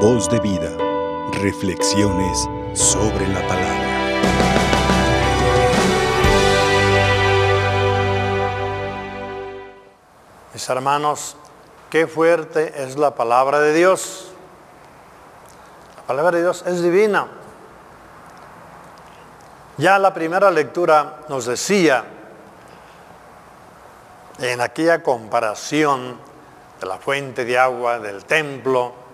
Voz de vida. Reflexiones sobre la palabra. Mis hermanos, qué fuerte es la palabra de Dios. La palabra de Dios es divina. Ya la primera lectura nos decía, en aquella comparación de la fuente de agua del templo,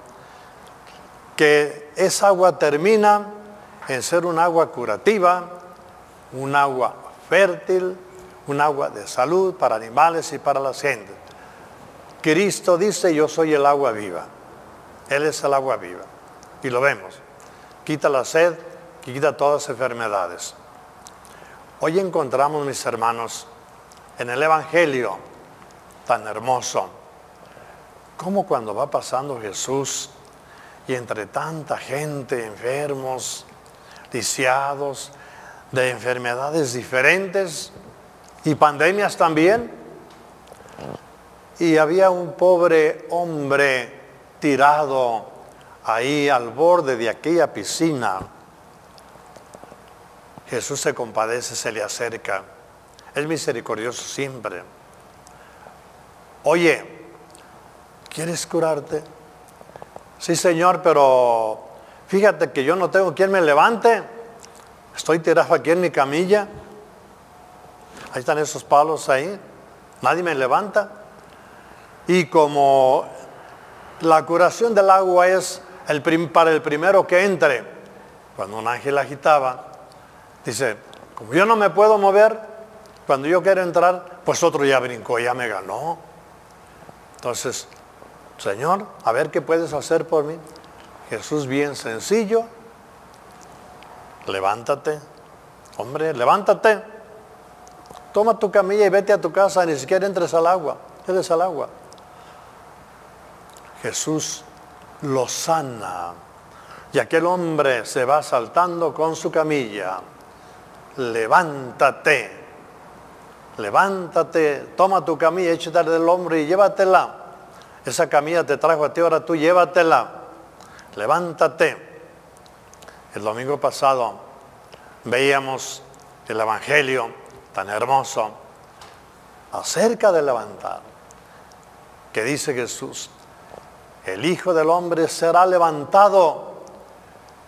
que esa agua termina en ser un agua curativa, un agua fértil, un agua de salud para animales y para las gentes. Cristo dice, yo soy el agua viva. Él es el agua viva. Y lo vemos. Quita la sed, quita todas las enfermedades. Hoy encontramos, mis hermanos, en el Evangelio tan hermoso, como cuando va pasando Jesús y entre tanta gente, enfermos, lisiados, de enfermedades diferentes y pandemias también, y había un pobre hombre tirado ahí al borde de aquella piscina. Jesús se compadece, se le acerca. Es misericordioso siempre. Oye, ¿quieres curarte? Sí, Señor, pero fíjate que yo no tengo quien me levante. Estoy tirado aquí en mi camilla. Ahí están esos palos ahí. Nadie me levanta. Y como la curación del agua es el para el primero que entre, cuando un ángel agitaba, dice, como yo no me puedo mover, cuando yo quiero entrar, pues otro ya brincó, ya me ganó. Entonces, Señor, a ver qué puedes hacer por mí. Jesús bien sencillo, levántate, hombre, levántate, toma tu camilla y vete a tu casa, ni siquiera entres al agua, entres al agua. Jesús lo sana. Y aquel hombre se va saltando con su camilla. Levántate, levántate, toma tu camilla, échate del hombre y llévatela. Esa camilla te trajo a ti, ahora tú llévatela. Levántate. El domingo pasado veíamos el Evangelio tan hermoso acerca de levantar, que dice Jesús, el Hijo del Hombre será levantado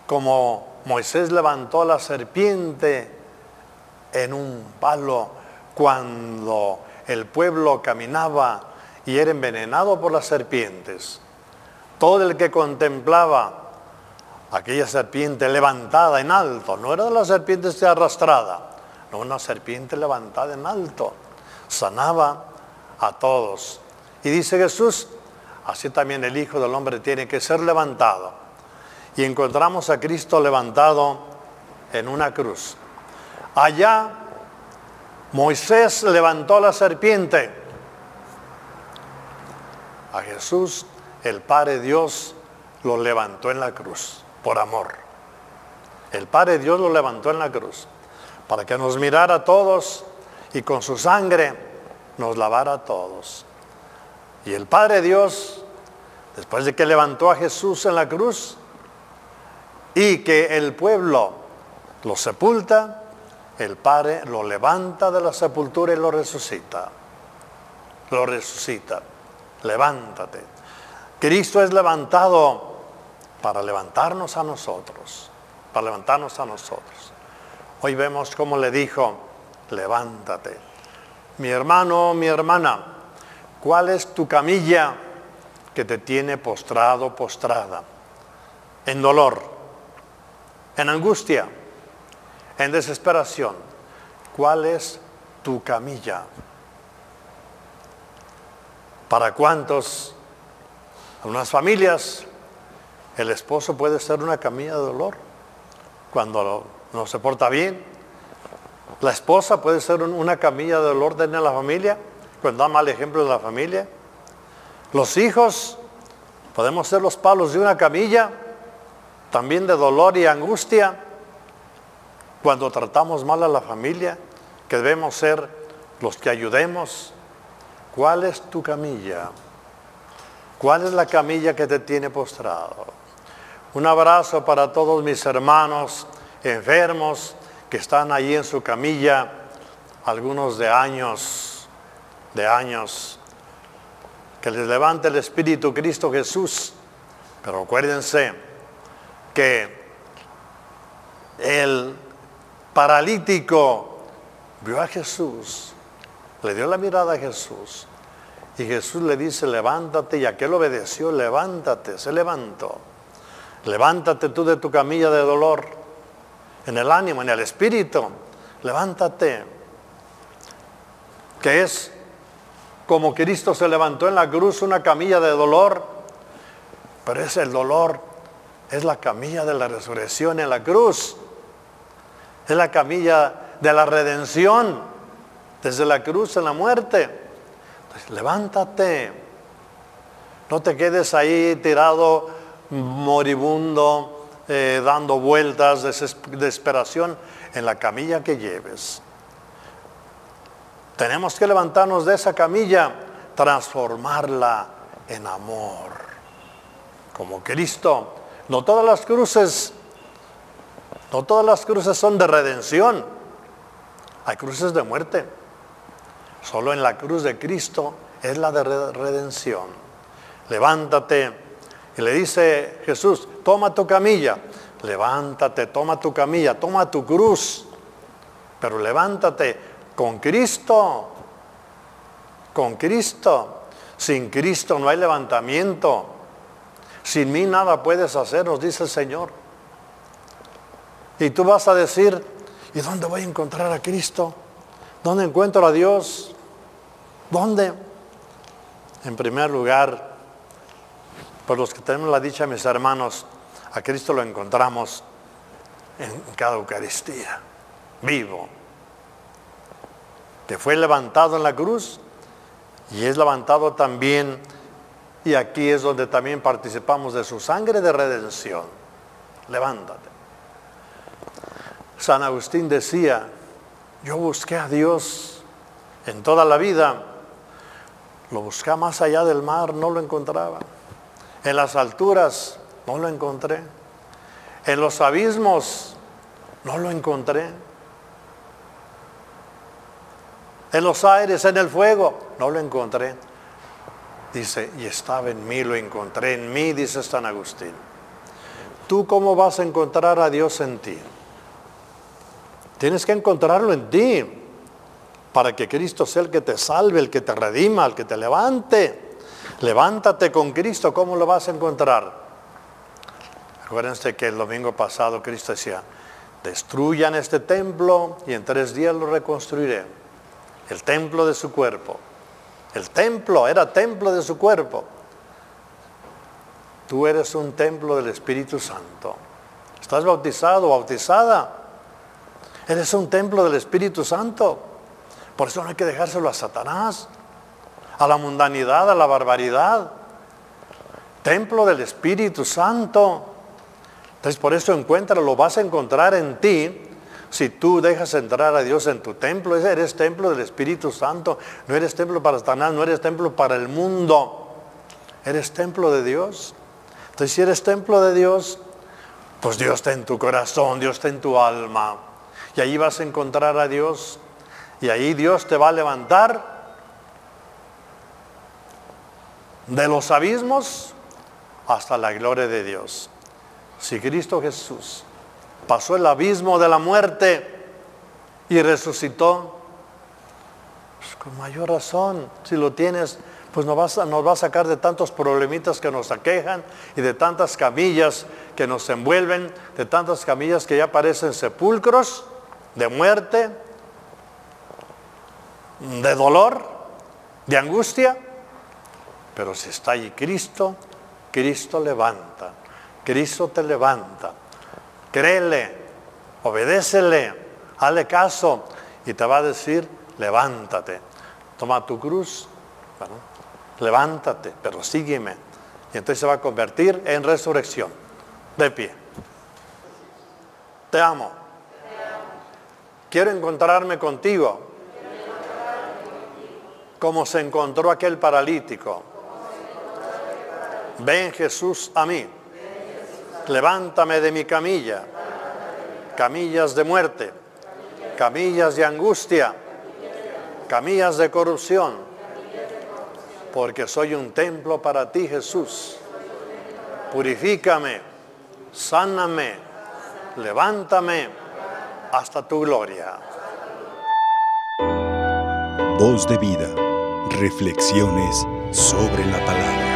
como Moisés levantó la serpiente en un palo cuando el pueblo caminaba y era envenenado por las serpientes. Todo el que contemplaba aquella serpiente levantada en alto, no era la serpiente arrastrada, no una serpiente levantada en alto, sanaba a todos. Y dice Jesús, así también el Hijo del Hombre tiene que ser levantado. Y encontramos a Cristo levantado en una cruz. Allá Moisés levantó la serpiente. A Jesús, el Padre Dios, lo levantó en la cruz, por amor. El Padre Dios lo levantó en la cruz, para que nos mirara a todos y con su sangre nos lavara a todos. Y el Padre Dios, después de que levantó a Jesús en la cruz y que el pueblo lo sepulta, el Padre lo levanta de la sepultura y lo resucita. Lo resucita. Levántate. Cristo es levantado para levantarnos a nosotros. Para levantarnos a nosotros. Hoy vemos cómo le dijo, levántate. Mi hermano, mi hermana, ¿Cuál es tu camilla que te tiene postrado, postrada? En dolor, en angustia, en desesperación. ¿Cuál es tu camilla? ¿Para cuántos? Algunas familias, el esposo puede ser una camilla de dolor cuando no se porta bien. La esposa puede ser una camilla de dolor de la familia cuando da mal ejemplo de la familia. Los hijos, podemos ser los palos de una camilla, también de dolor y angustia, cuando tratamos mal a la familia, que debemos ser los que ayudemos. ¿Cuál es tu camilla? ¿Cuál es la camilla que te tiene postrado? Un abrazo para todos mis hermanos enfermos que están allí en su camilla, algunos de años, de años. Que les levante el Espíritu Cristo Jesús. Pero acuérdense que el paralítico vio a Jesús, le dio la mirada a Jesús. Y Jesús le dice, levántate, y aquel obedeció, levántate, se levantó. Levántate tú de tu camilla de dolor, en el ánimo, en el espíritu, levántate. Que es como Cristo se levantó en la cruz, una camilla de dolor, pero es el dolor, es la camilla de la resurrección en la cruz. Es la camilla de la redención, desde la cruz en la muerte. levántate. No te quedes ahí tirado, moribundo, eh, dando vueltas de desesperación en la camilla que lleves. Tenemos que levantarnos de esa camilla, transformarla en amor. Como Cristo. No todas las cruces no todas las cruces son de redención. Hay cruces de muerte. Solo en la cruz de Cristo es la de redención. Levántate. Y le dice Jesús, toma tu camilla. Levántate, toma tu camilla, toma tu cruz. Pero levántate con Cristo. Con Cristo. Sin Cristo no hay levantamiento. Sin mí nada puedes hacer, nos dice el Señor. Y tú vas a decir, ¿y dónde voy a encontrar a Cristo? ¿Dónde encuentro a Dios? ¿Dónde? En primer lugar, por los que tenemos la dicha, mis hermanos, a Cristo lo encontramos en cada Eucaristía, vivo, que fue levantado en la cruz y es levantado también, y aquí es donde también participamos de su sangre de redención. Levántate. San Agustín decía, yo busqué a Dios en toda la vida, lo busqué más allá del mar, no lo encontraba. En las alturas, no lo encontré. En los abismos, no lo encontré. En los aires, en el fuego, no lo encontré. Dice, y estaba en mí, lo encontré en mí, dice San Agustín. ¿Tú cómo vas a encontrar a Dios en ti? Tienes que encontrarlo en ti para que Cristo sea el que te salve, el que te redima, el que te levante. Levántate con Cristo, ¿cómo lo vas a encontrar? Acuérdense que el domingo pasado Cristo decía, destruyan este templo y en tres días lo reconstruiré. El templo de su cuerpo. El templo era templo de su cuerpo. Tú eres un templo del Espíritu Santo. ¿Estás bautizado, bautizada? Eres un templo del Espíritu Santo. Por eso no hay que dejárselo a Satanás, a la mundanidad, a la barbaridad. Templo del Espíritu Santo. Entonces por eso encuentra, lo vas a encontrar en ti. Si tú dejas entrar a Dios en tu templo, eres templo del Espíritu Santo. No eres templo para Satanás, no eres templo para el mundo. Eres templo de Dios. Entonces si eres templo de Dios, pues Dios está en tu corazón, Dios está en tu alma. Y ahí vas a encontrar a Dios. Y ahí Dios te va a levantar de los abismos hasta la gloria de Dios. Si Cristo Jesús pasó el abismo de la muerte y resucitó, pues con mayor razón, si lo tienes, pues nos, vas nos va a sacar de tantos problemitas que nos aquejan y de tantas camillas que nos envuelven, de tantas camillas que ya parecen sepulcros de muerte, de dolor, de angustia. Pero si está allí Cristo, Cristo levanta. Cristo te levanta. Créele, obedécele, hazle caso y te va a decir, levántate. Toma tu cruz, levántate, pero sígueme. Y entonces se va a convertir en resurrección. De pie. Te amo. Quiero encontrarme contigo. Como se encontró aquel paralítico. Ven Jesús a mí. Levántame de mi camilla, camillas de muerte, camillas de angustia, camillas de corrupción, porque soy un templo para ti, Jesús. Purifícame, sáname, levántame hasta tu gloria. Voz de vida, reflexiones sobre la palabra.